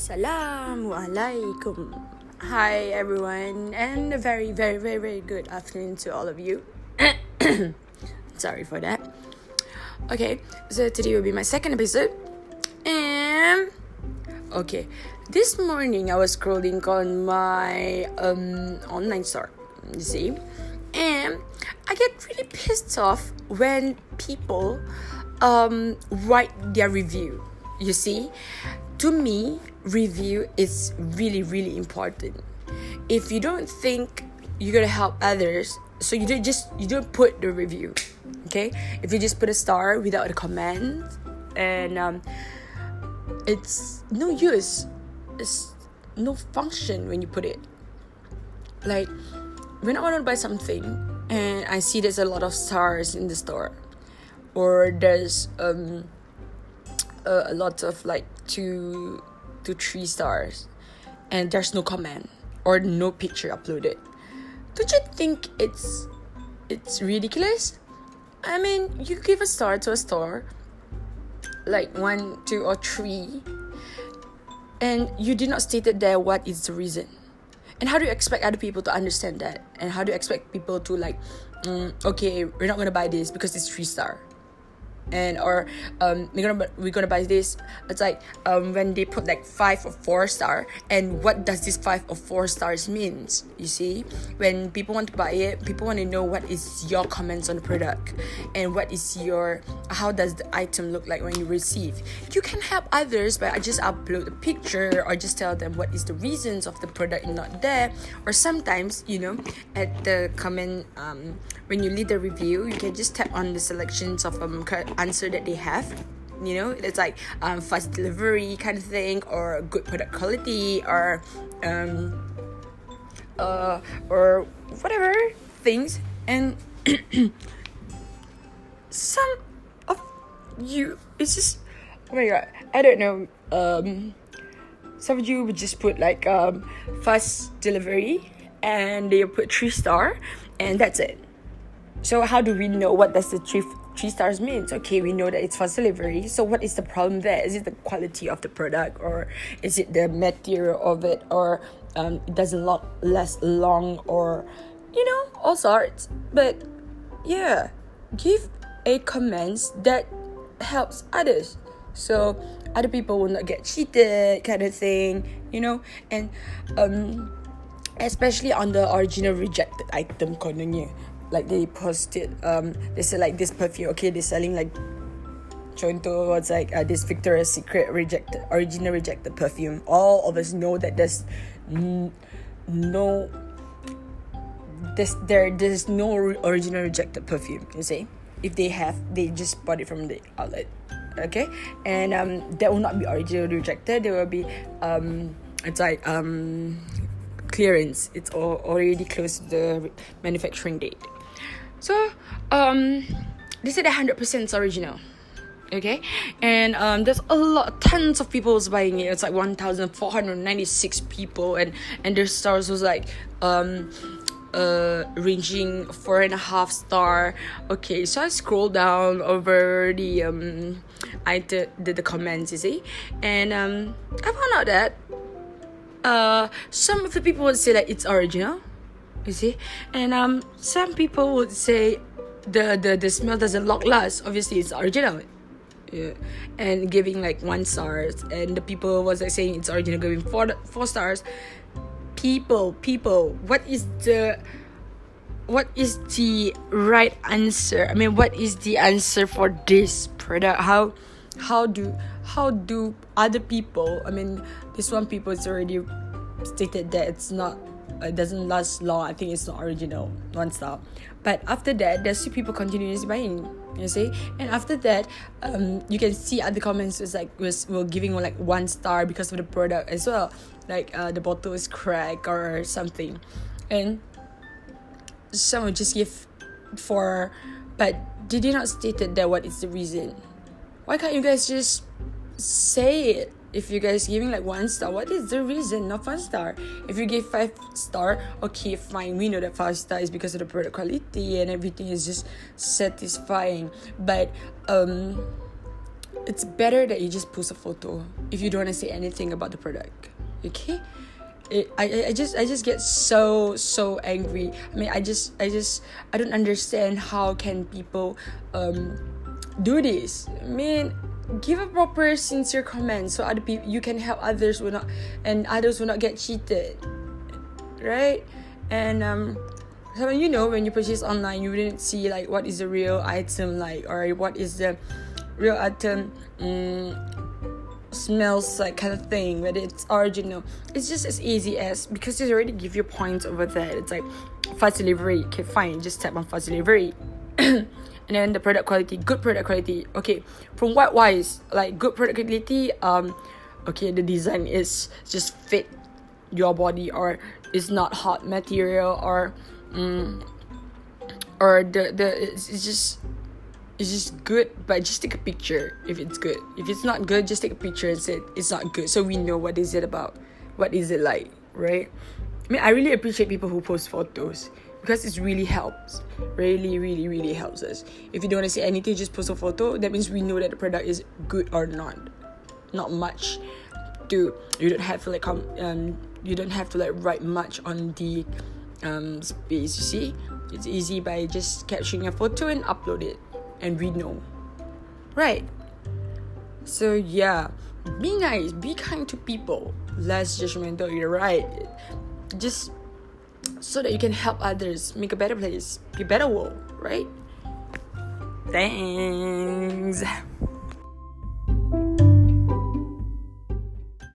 Assalamualaikum. Hi everyone, and a very, very, very, very good afternoon to all of you. Sorry for that. Okay, so today will be my second episode. And okay, this morning I was scrolling on my um online store, you see, and I get really pissed off when people um write their review. You see, to me, review is really, really important. If you don't think you're gonna help others, so you don't just you don't put the review, okay? If you just put a star without a comment, and um, it's no use, it's no function when you put it. Like when I want to buy something and I see there's a lot of stars in the store, or there's um uh, a lot of like two to three stars and there's no comment or no picture uploaded. Don't you think it's it's ridiculous? I mean you give a star to a store like one two or three and you did not state there what is the reason? And how do you expect other people to understand that? And how do you expect people to like mm, okay we're not gonna buy this because it's three star and or um we're gonna we're gonna buy this. It's like um when they put like five or four star and what does this five or four stars means? You see? When people want to buy it people want to know what is your comments on the product and what is your how does the item look like when you receive? You can help others by just upload a picture or just tell them what is the reasons of the product not there. Or sometimes you know at the comment um when you leave the review you can just tap on the selections of um answer that they have you know? It's like um, fast delivery kind of thing or good product quality or um, uh, or whatever things. And some of you it's just oh my god i don't know um, some of you would just put like um, fast delivery and they put three star and that's it. So how do we know what does the three three stars means okay we know that it's fast delivery. So what is the problem there? Is it the quality of the product or is it the material of it or um, it doesn't lo- last long or you know all sorts. But yeah give a comments that helps others. So other people will not get cheated kind of thing you know? And um especially on the original rejected item kononnya like they posted um they said like this perfume okay they're selling like contoh was like uh, this Victoria's Secret rejected original rejected perfume. All of us know that there's n- no there's there there's no original rejected perfume you see? If they have they just bought it from the outlet okay? And um that will not be originally rejected there will be um it's like um clearance. It's all already close to the manufacturing date so um, they said hundred percent original. Okay, and um, there's a lot, tons of people was buying it. It's like one thousand four hundred ninety six people, and and their stars was like um, uh, ranging four and a half star. Okay, so I scroll down over the um, I did the comments, you see, and um, I found out that uh, some of the people would say that it's original you see? And um some people would say the the, the smell doesn't look last. Obviously it's original. Yeah. and giving like one stars. And the people was like saying it's original giving four four stars. People people what is the what is the right answer? I mean what is the answer for this product? How how do how do other people i mean this one people is already stated that it's not it doesn't last long. I think it's not original, one star. But after that, there's two people continuously buying. You see, and after that, um, you can see other comments is like was were giving like one star because of the product as well, like uh, the bottle is cracked or something, and some would just give for, but did you not stated that what is the reason. Why can't you guys just say it? If you guys giving like one star what is the reason not five star if you give five star okay fine we know that five star is because of the product quality and everything is just satisfying but um it's better that you just post a photo if you don't want to say anything about the product. Okay? It, I, I just I just get so so angry. I mean I just I just I don't understand how can people um do this. I mean give a proper sincere comment so other people you can help others will not and others will not get cheated. Right? And um so you know when you purchase online you wouldn't see like what is the real item like or what is the real item um, smells like kind of thing whether it's original it's just as easy as because they already give you points over there it's like fast delivery okay fine just tap on fast delivery and then the product quality good product quality. Okay from what wise like good product quality um okay the design is just fit your body or it's not hot material or um, or the the it's, it's just it's just good but just take a picture if it's good. If it's not good just take a picture and say it's not good. So we know what is it about what is it like right? I mean i really appreciate people who post photos because it really helps. Really really really helps us. If you don't want to say anything just post a photo. That means we know that the product is good or not. Not much to you don't have to like come um you don't have to like write much on the um space you see? It's easy by just capturing a photo and upload it. And we know. Right. So yeah. Be nice. Be kind to people. Less judgmental. You're right. Just so that you can help others make a better place be a better world right? Thanks